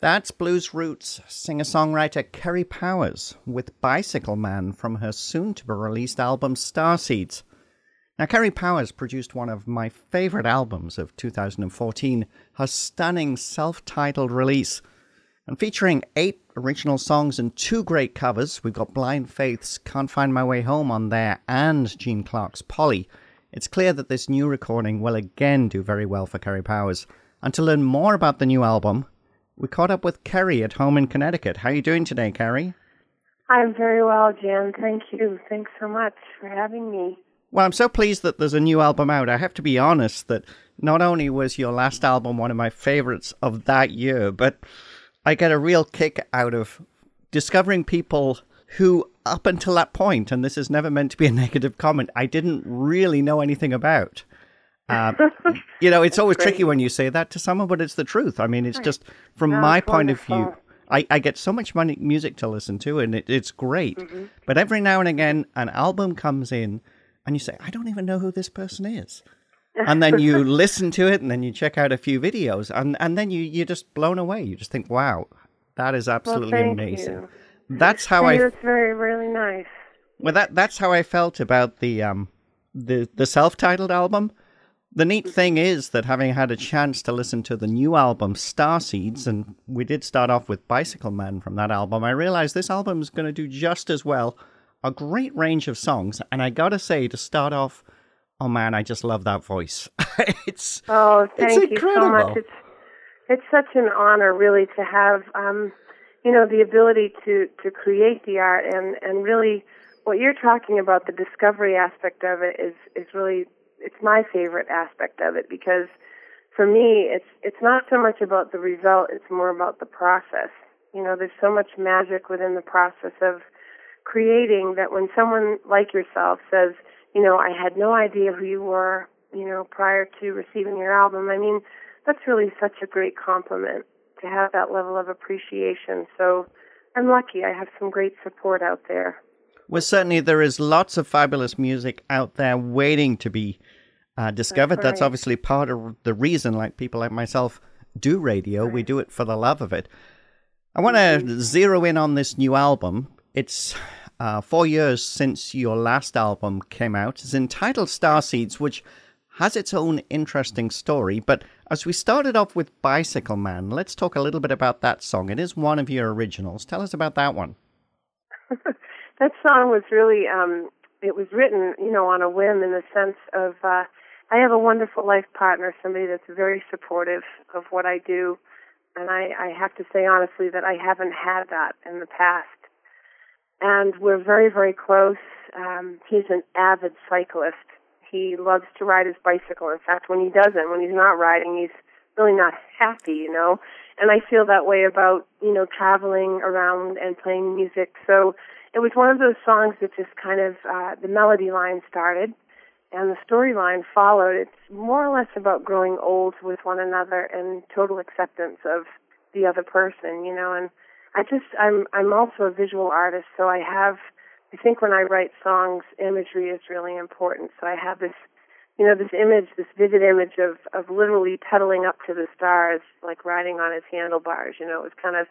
That's Blues Roots singer songwriter Kerri Powers with Bicycle Man from her soon to be released album Starseeds. Now, Kerri Powers produced one of my favorite albums of 2014, her stunning self titled release. And featuring eight original songs and two great covers, we've got Blind Faith's Can't Find My Way Home on there and Gene Clark's Polly. It's clear that this new recording will again do very well for Kerri Powers. And to learn more about the new album, we caught up with Kerri at home in Connecticut. How are you doing today, Kerri? I'm very well, Jan. Thank you. Thanks so much for having me. Well, I'm so pleased that there's a new album out. I have to be honest that not only was your last album one of my favorites of that year, but I get a real kick out of discovering people who, up until that point, and this is never meant to be a negative comment, I didn't really know anything about. Um, you know, it's always Great. tricky when you say that to someone, but it's the truth. I mean, it's Right. just from No, my point of view. I, I get so much money, music to listen to, and it, it's great. Mm-hmm. But every now and again, an album comes in, and you say, I don't even know who this person is. And then you listen to it, and then you check out a few videos, and, and then you, you're just blown away. You just think, wow, that is absolutely thank amazing. you. That's how I That's very, really nice. well, that that's how I felt about the um the the self-titled album. The neat thing is that having had a chance to listen to the new album Starseeds, and we did start off with Bicycle Man from that album, I realized this album is going to do just as well. A great range of songs, and I gotta say, to start off, oh man, I just love that voice. it's Oh, It's thank you so much. It's it's such an honor, really, to have um, you know the ability to to create the art and and really what you're talking about the discovery aspect of it is is really it's my favorite aspect of it because for me it's it's not so much about the result it's more about the process. You know there's so much magic within the process of creating that when someone like yourself says you know i had no idea who you were you know prior to receiving your album i mean that's really such a great compliment to have that level of appreciation. So i'm lucky i have some great support out there Well, certainly there is lots of fabulous music out there waiting to be uh, discovered. That's, right. obviously part of the reason, like people like myself, do radio. We do it for the love of it. I want to zero in on this new album. It's uh, four years since your last album came out. It's entitled Starseeds, which has its own interesting story. But as we started off with Bicycle Man, let's talk a little bit about that song. It is one of your originals. Tell us about that one. that song was really um it was written you know on a whim in the sense of uh i have a wonderful life partner somebody that's very supportive of what i do. And i i have to say honestly that i haven't had that in the past. And we're very very close. Um he's an avid cyclist. He loves to ride his bicycle. In fact when he doesn't when he's not riding he's really not happy you know? And i feel that way about you know traveling around and playing music. So it was one of those songs that just kind of uh, the melody line started and the storyline followed. It's more or less about growing old with one another and total acceptance of the other person, you know. And I just I'm I'm also a visual artist, so I have I think when I write songs, imagery is really important. So I have this you know, this image, this vivid image of, of literally pedaling up to the stars, like riding on his handlebars, you know, it was kind of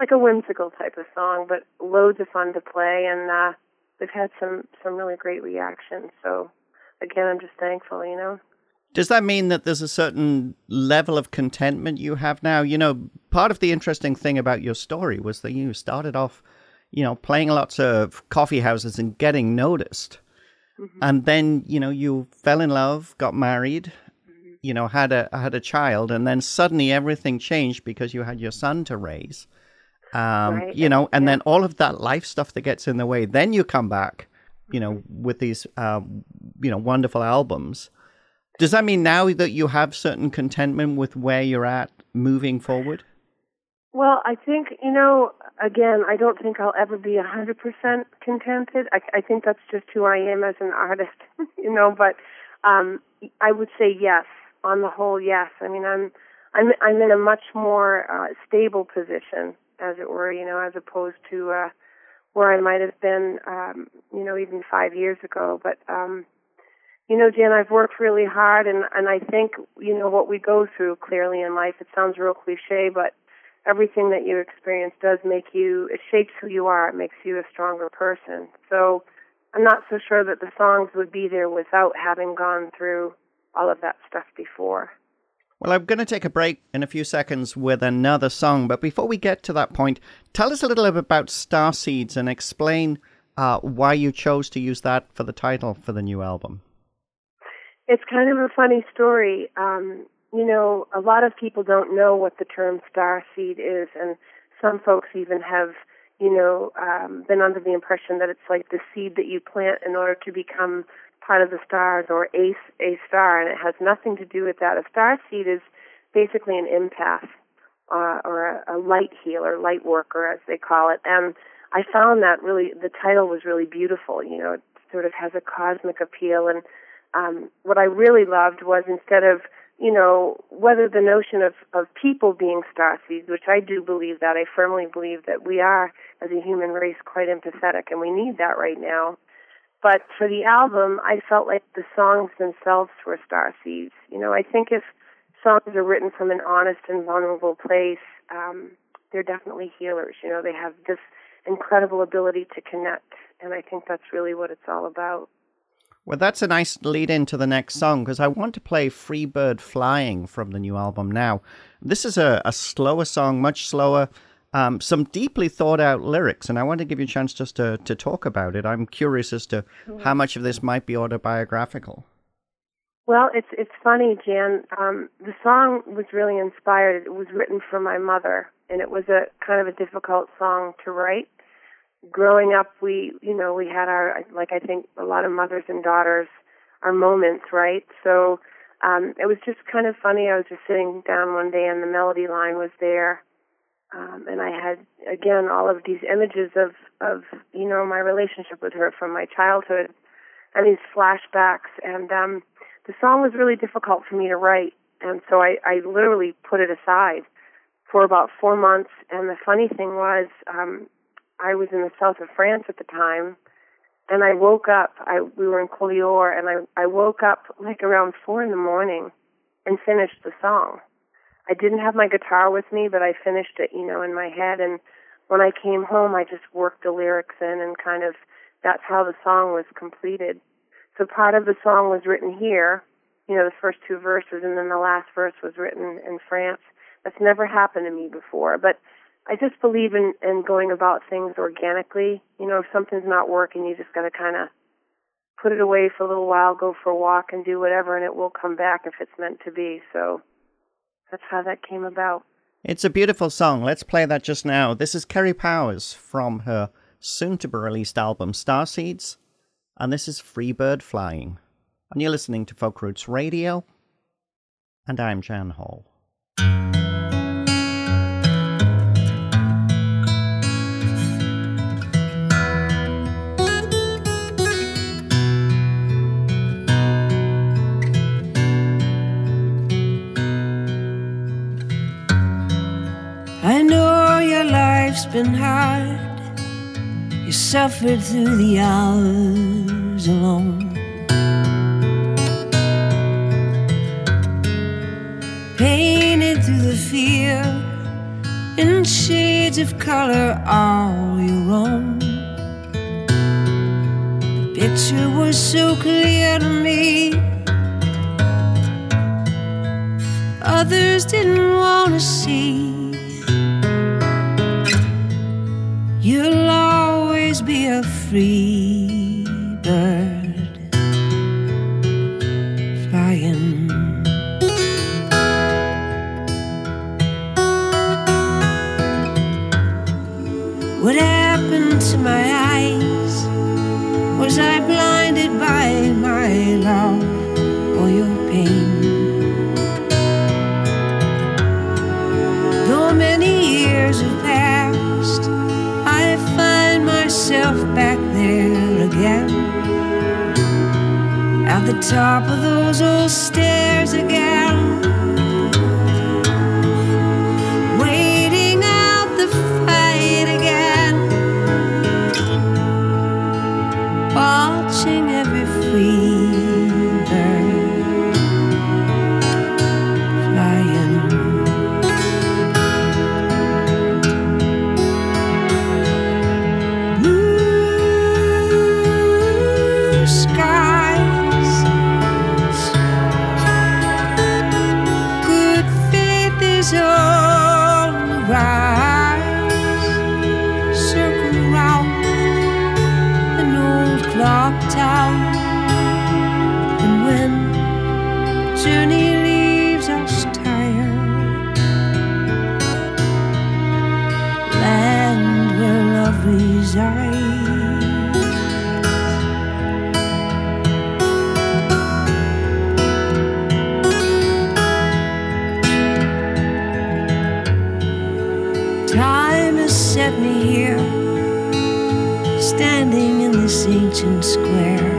like a whimsical type of song, but loads of fun to play, and uh, we've had some some really great reactions. So again, I'm just thankful, you know. Does that mean that there's a certain level of contentment you have now? You know, part of the interesting thing about your story was that you started off, you know, playing lots of coffee houses and getting noticed. And then, you know, you fell in love, got married, you know, had a had a child, and then suddenly everything changed because you had your son to raise. Um, Right, you know, and yeah. then all of that life stuff that gets in the way. Then you come back, you know, with these, um, you know, wonderful albums. Does that mean now that you have certain contentment with where you're at moving forward? Well, I think you know. Again, I don't think I'll ever be a hundred percent contented. I, I think that's just who I am as an artist, you know. But um, I would say yes. On the whole, yes. I mean, I'm I'm I'm in a much more uh, stable position, as it were, you know, as opposed to uh, where I might have been, um, you know, even five years ago. But um, you know, Jan, I've worked really hard, and and I think you know what we go through clearly in life. It sounds real cliche, but everything that you experience does make you, it shapes who you are. It makes you a stronger person. So I'm not so sure that the songs would be there without having gone through all of that stuff before. Well, I'm going to take a break in a few seconds with another song, but before we get to that point, tell us a little bit about Star Seeds and explain uh, why you chose to use that for the title for the new album. It's kind of a funny story. Um, you know, a lot of people don't know what the term star seed is, and some folks even have, you know, um, been under the impression that it's like the seed that you plant in order to become part of the stars or a, a star, and it has nothing to do with that. A star seed is basically an empath uh, or a, a light healer, light worker, as they call it. And I found that really, the title was really beautiful. You know, it sort of has a cosmic appeal. And um, what I really loved was instead of you know, whether the notion of, of people being star seeds, which I do believe that, I firmly believe that we are, as a human race, quite empathetic, and we need that right now. But for the album, I felt like the songs themselves were star seeds. You know, I think if songs are written from an honest and vulnerable place, um, they're definitely healers. You know, they have this incredible ability to connect, and I think that's really what it's all about. Well, that's a nice lead into the next song because I want to play Free Bird Flying from the new album now. This is a, a slower song, much slower, um, some deeply thought out lyrics, and I want to give you a chance just to, to talk about it. I'm curious as to how much of this might be autobiographical. Well, it's it's funny, Jan. Um, the song was really inspired. It was written for my mother, and it was a kind of a difficult song to write. Growing up, we you know we had our like I think a lot of mothers and daughters, our moments, right? So um, it was just kind of funny. I was just sitting down one day, and the melody line was there, um, and I had again all of these images of of you know my relationship with her from my childhood, and these flashbacks. And um, the song was really difficult for me to write, and so I, I literally put it aside for about four months. And the funny thing was, um, I was in the south of France at the time, and I woke up. I we were in Collioure, and I I woke up like around four in the morning, and finished the song I didn't have my guitar with me, but I finished it, you know, in my head. And when I came home, I just worked the lyrics in and kind of that's how the song was completed. So part of the song was written here, you know, the first two verses, and then the last verse was written in France. That's never happened to me before, but I just believe in, in going about things organically. You know, if something's not working, you just got to kind of put it away for a little while, go for a walk, and do whatever, and it will come back if it's meant to be. So that's how that came about. It's a beautiful song. Let's play that just now. This is Kerri Powers from her soon to be released album Starseeds, and this is Free Bird Flying. And you're listening to Folk Roots Radio, and I'm Jan Hall. Been hard. You suffered through the hours alone. Painted through the fear in shades of color all your own. The picture was so clear to me. Others didn't want to see. You'll always be a free top of those old me here, standing in this ancient square.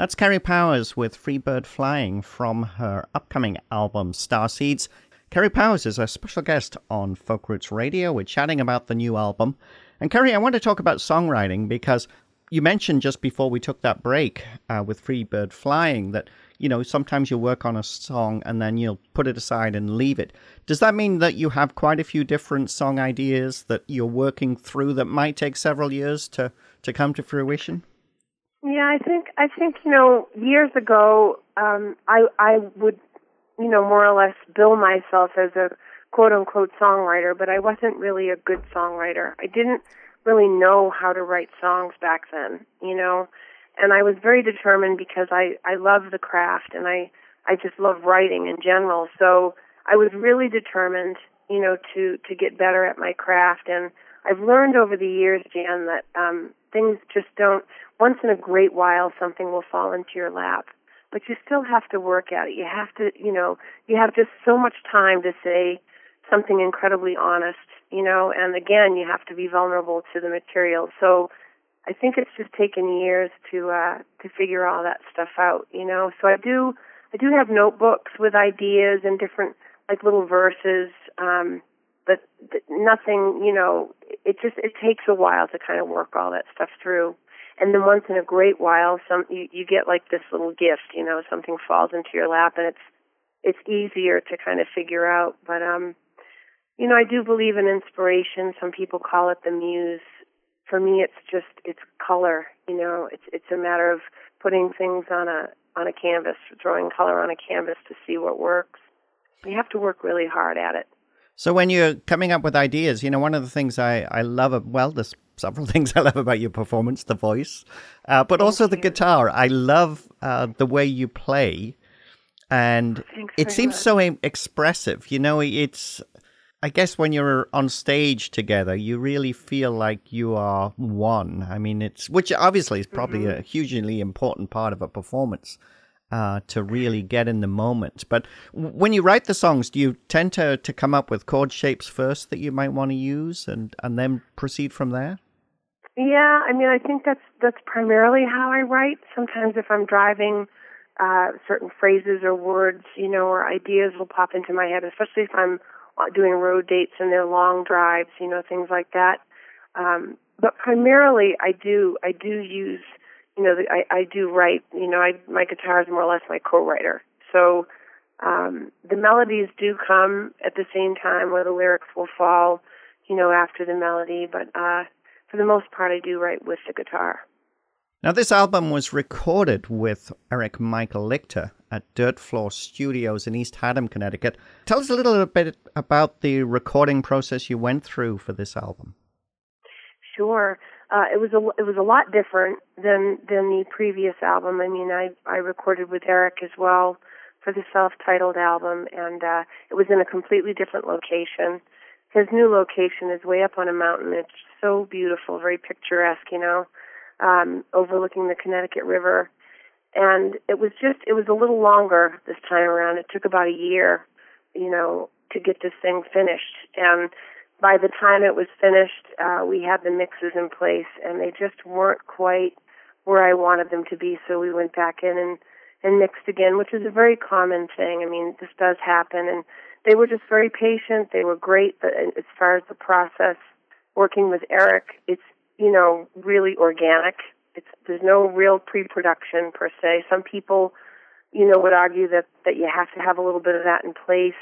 That's Kerri Powers with Freebird Flying from her upcoming album Starseeds. Kerri Powers is a special guest on Folk Roots Radio. We're chatting about the new album. And Kerri, I want to talk about songwriting because you mentioned just before we took that break uh, with Freebird Flying that, you know, sometimes you'll work on a song and then you'll put it aside and leave it. Does that mean that you have quite a few different song ideas that you're working through that might take several years to, to come to fruition? Yeah, I think I think you know years ago, um, I I would you know more or less bill myself as a quote unquote songwriter, but I wasn't really a good songwriter. I didn't really know how to write songs back then, you know, and I was very determined because I I love the craft and I I just love writing in general. So I was really determined, you know, to to get better at my craft and I've learned over the years, Jan, that um, things just don't. Once in a great while, something will fall into your lap, but you still have to work at it. You have to, you know, you have just so much time to say something incredibly honest, you know, and again, you have to be vulnerable to the material. So I think it's just taken years to uh to figure all that stuff out, you know. So I do I do have notebooks with ideas and different like little verses um but nothing, you know, it just it takes a while to kind of work all that stuff through. And then once in a great while, some you, you get like this little gift, you know, something falls into your lap, and it's it's easier to kind of figure out. But um, you know, I do believe in inspiration. Some people call it the muse. For me, it's just it's color. You know, it's it's a matter of putting things on a on a canvas, drawing color on a canvas to see what works. You have to work really hard at it. So when you're coming up with ideas, you know, one of the things I, I love, well, there's several things I love about your performance, the voice, uh, but also the guitar. I love uh, the way you play, and Thanks it seems much. so expressive. You know, it's, I guess when you're on stage together, you really feel like you are one. I mean, it's, which obviously is probably Mm-hmm. a hugely important part of a performance uh, to really get in the moment. But when you write the songs, do you tend to, to come up with chord shapes first that you might want to use and, and then proceed from there? Yeah, I mean, I think that's that's primarily how I write. Sometimes if I'm driving, uh, certain phrases or words, you know, or ideas will pop into my head, especially if I'm uh, doing road dates and they're long drives, you know, things like that. Um, but primarily, I do I do use, you know, I I do write. You know, I my guitar is more or less my co-writer. So um, the melodies do come at the same time, where the lyrics will fall you know, after the melody, but uh, for the most part, I do write with the guitar. Now, this album was recorded with Eric Michael Lichter at Dirt Floor Studios in East Haddam, Connecticut. Tell us a little bit about the recording process you went through for this album. Sure. Uh, it was a it was a lot different than than the previous album. I mean, I I recorded with Eric as well for the self-titled album, and uh, it was in a completely different location. His new location is way up on a mountain. It's so beautiful, very picturesque, you know, um, overlooking the Connecticut River. And it was just it was a little longer this time around. It took about a year, you know, to get this thing finished. And by the time it was finished, uh, we had the mixes in place, and they just weren't quite where I wanted them to be. So we went back in and and mixed again, which is a very common thing. I mean, this does happen, and they were just very patient. They were great, but as far as the process, working with Eric, it's you know really organic. It's there's no real pre-production per se. Some people, you know, would argue that that you have to have a little bit of that in place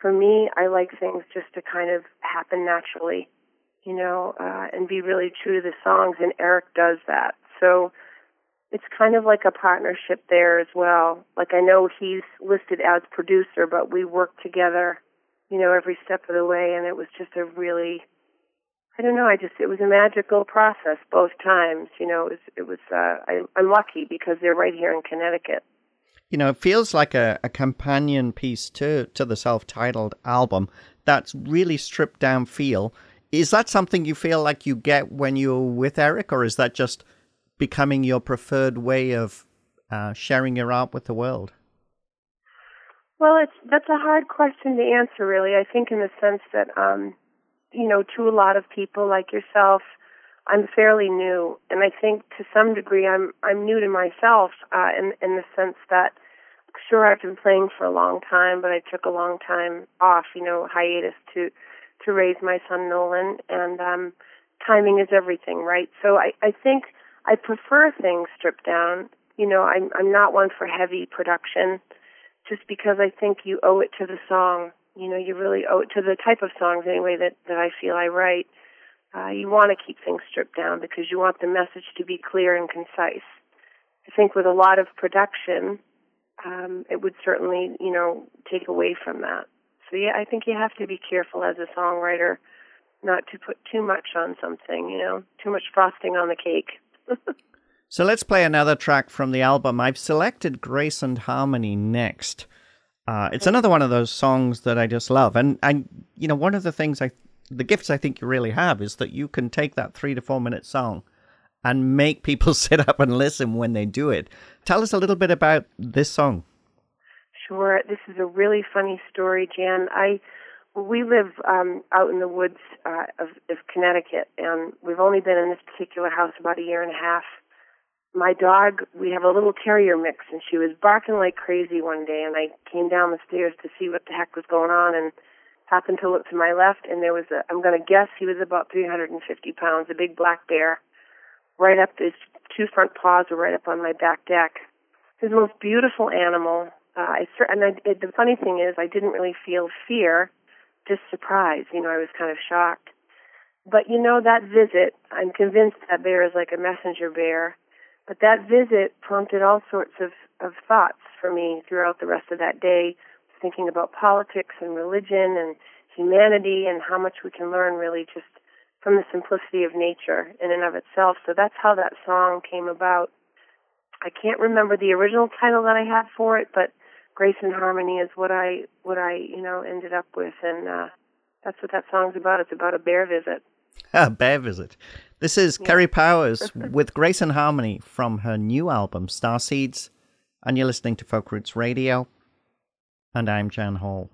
for me, I like things just to kind of happen naturally, you know, uh, and be really true to the songs. And Eric does that. So it's kind of like a partnership there as well. Like I know he's listed as producer, but we work together, you know, every step of the way. And it was just a really, I don't know, I just, it was a magical process both times. You know, it was, it was, uh, I, I'm lucky because they're right here in Connecticut you know, it feels like a, a companion piece to, to the self titled album that's really stripped down feel. Is that something you feel like you get when you're with Eric, or is that just becoming your preferred way of uh, sharing your art with the world? Well, it's that's a hard question to answer, really. I think in the sense that, um, you know, to a lot of people like yourself, I'm fairly new, and I think to some degree I'm I'm new to myself uh, in in the sense that sure I've been playing for a long time, but I took a long time off, you know, hiatus to to raise my son Nolan, and um, timing is everything, right? So I I think I prefer things stripped down. You know, I'm I'm not one for heavy production, just because I think you owe it to the song. You know, you really owe it to the type of songs anyway that that I feel I write. Uh, you want to keep things stripped down because you want the message to be clear and concise. I think with a lot of production, um, it would certainly, you know, take away from that. So yeah, I think you have to be careful as a songwriter not to put too much on something, you know, too much frosting on the cake. so let's play another track from the album. I've selected Grace and Harmony next. Uh, it's another one of those songs that I just love, and I, you know, one of the things I, the gifts I think you really have is that you can take that three to four minute song and make people sit up and listen when they do it. Tell us a little bit about this song. Sure. This is a really funny story, Jan. I we live um, out in the woods uh, of, of Connecticut, and we've only been in this particular house about a year and a half. My dog, we have a little terrier mix, and she was barking like crazy one day, and I came down the stairs to see what the heck was going on, and happened to look to my left, and there was a, I'm going to guess he was about 350 pounds, a big black bear, right up his two front paws were right up on my back deck. He's the most beautiful animal. Uh, I and I, it, the funny thing is, I didn't really feel fear, just surprise. You know, I was kind of shocked. But you know, that visit, I'm convinced that bear is like a messenger bear. But that visit prompted all sorts of, of thoughts for me throughout the rest of that day, thinking about politics and religion and humanity and how much we can learn really just from the simplicity of nature in and of itself. So that's how that song came about. I can't remember the original title that I had for it, but Grace and Harmony is what I what I you know ended up with, and uh, that's what that song's about. It's about a bear visit. A bear visit. This is yeah. Kerri Powers with Grace and Harmony from her new album Star Seeds, and you're listening to Folk Roots Radio, and I'm Jan Hall.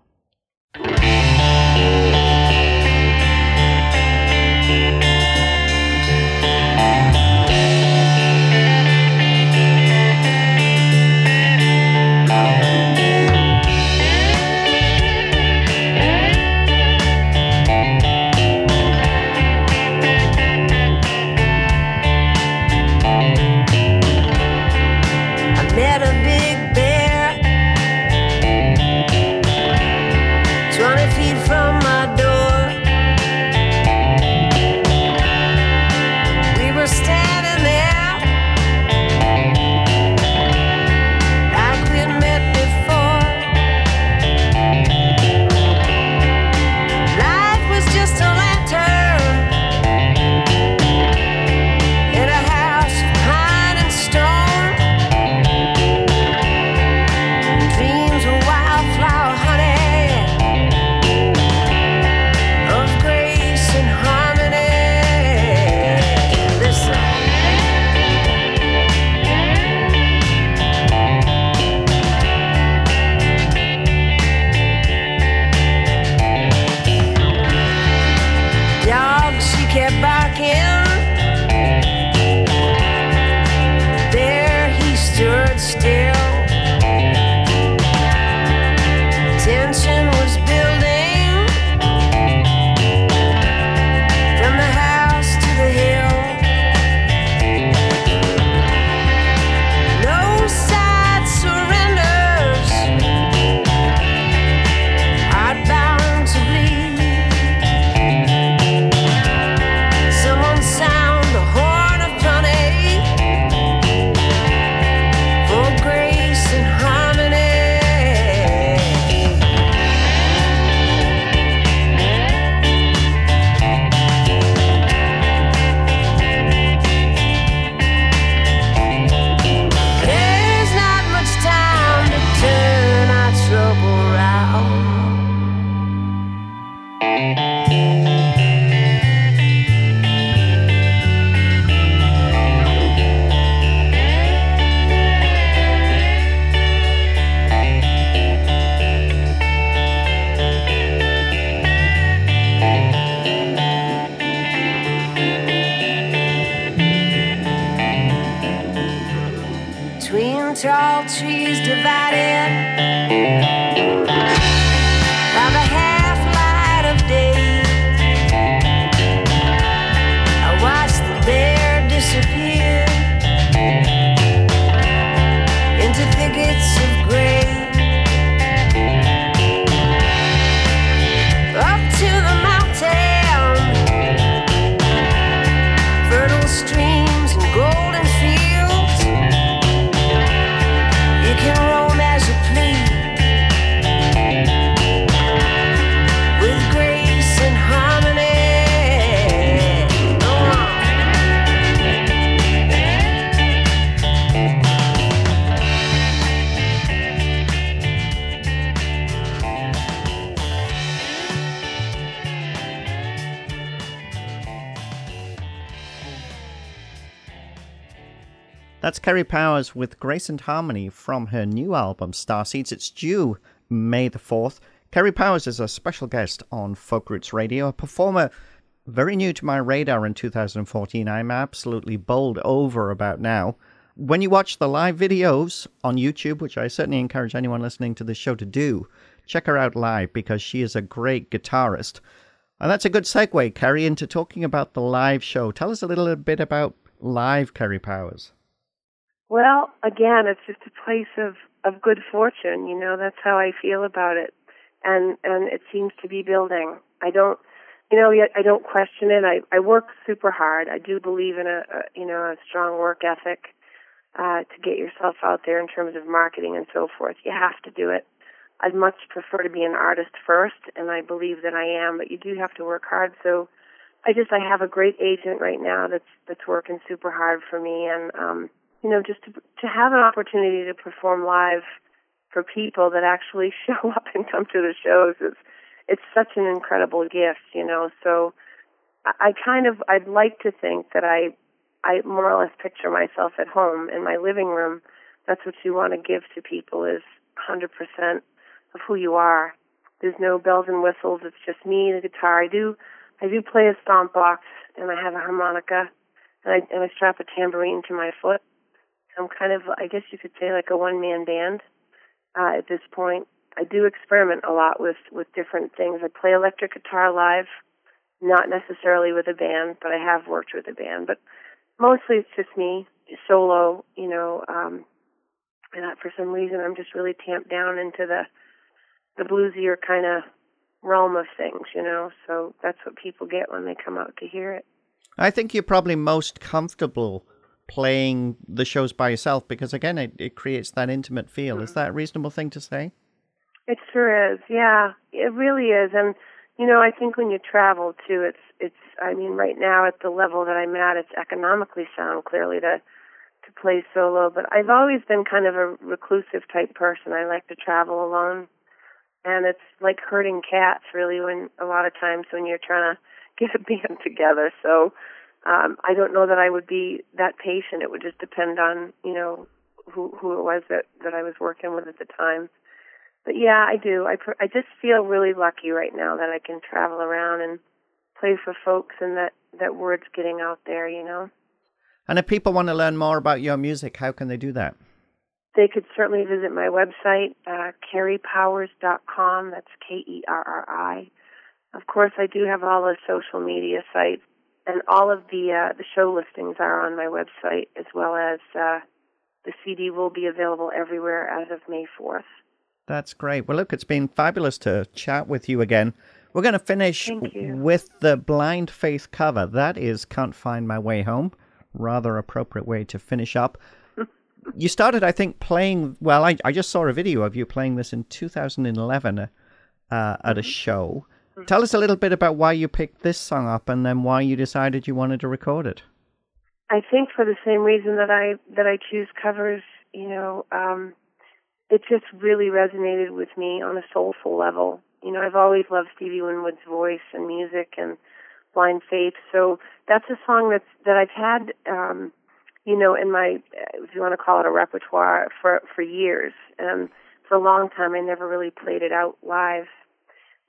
Kerri Powers with Grace and Harmony from her new album, Starseeds. It's due May the 4th. Kerri Powers is a special guest on Folk Roots Radio, a performer very new to my radar in 2014. I'm absolutely bowled over about now. When you watch the live videos on YouTube, which I certainly encourage anyone listening to the show to do, check her out live because she is a great guitarist. And that's a good segue, Kerri, into talking about the live show. Tell us a little bit about live Kerri Powers. Well, again, it's just a place of, of good fortune. You know, that's how I feel about it. And, and it seems to be building. I don't, you know, I don't question it. I, I work super hard. I do believe in a, a you know, a strong work ethic, uh, to get yourself out there in terms of marketing and so forth. You have to do it. I'd much prefer to be an artist first, and I believe that I am, but you do have to work hard. So I just, I have a great agent right now that's, that's working super hard for me. And, um, you know, just to, to have an opportunity to perform live for people that actually show up and come to the shows is, it's such an incredible gift, you know. So I, kind of, I'd like to think that I, I more or less picture myself at home in my living room. That's what you want to give to people is 100% of who you are. There's no bells and whistles. It's just me, and the guitar. I do, I do play a stomp box, and I have a harmonica, and I and I strap a tambourine to my foot. I'm kind of, I guess you could say, like a one man band uh, at this point. I do experiment a lot with with different things. I play electric guitar live, not necessarily with a band, but I have worked with a band. But mostly it's just me solo, you know. Um, and for some reason, I'm just really tamped down into the the bluesier kind of realm of things, you know. So that's what people get when they come out to hear it. I think you're probably most comfortable playing the shows by yourself because, again, it, it creates that intimate feel. Mm-hmm. Is that a reasonable thing to say? It sure is. Yeah, it really is. And you know, I think when you travel too, it's it's. I mean, right now at the level that I'm at, it's economically sound clearly to to play solo. But I've always been kind of a reclusive type person. I like to travel alone and it's like herding cats really when a lot of times when you're trying to get a band together so um i don't know that i would be that patient. It would just depend on you know who who it was that that i was working with at the time. But yeah i do. I i just feel really lucky right now that i can travel around and play for folks and that that word's getting out there you know? And if people want to learn more about your music how can they do that? They could certainly visit my website, uh. That's K-E-R-R-I. Of course, I do have all the social media sites, and all of the uh, the show listings are on my website, as well as uh, the CD will be available everywhere as of May 4th. That's great. Well, look, it's been fabulous to chat with you again. We're going to finish with the Blind Faith cover. That is Can't Find My Way Home. Rather appropriate way to finish up you started, I think, playing. Well, I, I just saw a video of you playing this in 2011 uh, at a mm-hmm. show. Tell us a little bit about why you picked this song up, and then why you decided you wanted to record it. I think for the same reason that I that I choose covers. You know, um, it just really resonated with me on a soulful level. You know, I've always loved Stevie Winwood's voice and music and Blind Faith, so that's a song that's that I've had. Um, you know, in my, if you want to call it a repertoire for, for years. And for a long time, I never really played it out live.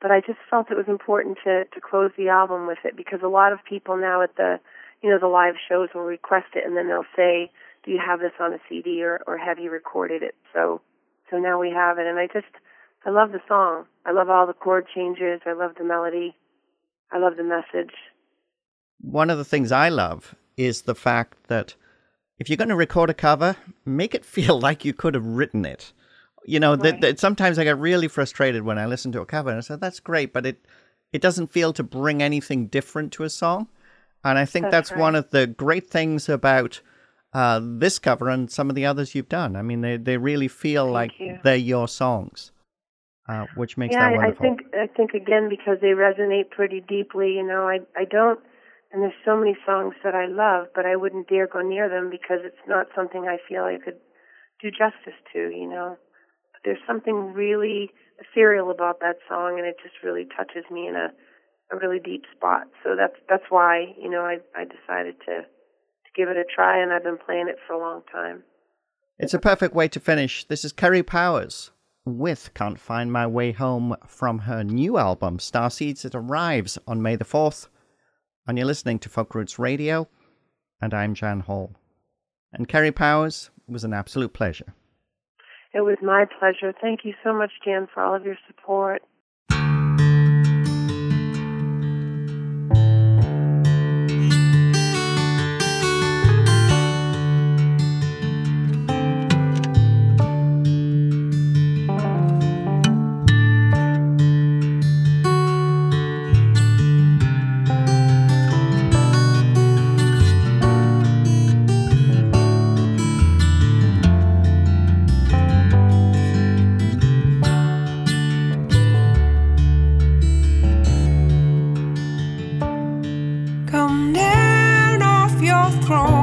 But I just felt it was important to, to close the album with it because a lot of people now at the, you know, the live shows will request it and then they'll say, do you have this on a CD or, or have you recorded it? So, so now we have it. And I just, I love the song. I love all the chord changes. I love the melody. I love the message. One of the things I love is the fact that if you're going to record a cover, make it feel like you could have written it. You know, right. that, that sometimes I get really frustrated when I listen to a cover and I say, that's great, but it, it doesn't feel to bring anything different to a song. And I think that's, that's right. one of the great things about uh, this cover and some of the others you've done. I mean, they, they really feel Thank like you. they're your songs, uh, which makes yeah, that wonderful. I think, I think again, because they resonate pretty deeply, you know, I, I don't, and there's so many songs that I love, but I wouldn't dare go near them because it's not something I feel I could do justice to, you know. There's something really ethereal about that song and it just really touches me in a a really deep spot. So that's that's why, you know, I I decided to to give it a try, and I've been playing it for a long time. It's a perfect way to finish. This is Kerri Powers with Can't Find My Way Home from her new album, Starseeds. It arrives on May the 4th. And you're listening to Folk Roots Radio, and I'm Jan Hall. And Kerri Powers, was an absolute pleasure. It was my pleasure. Thank you so much, Jan, for all of your support. Your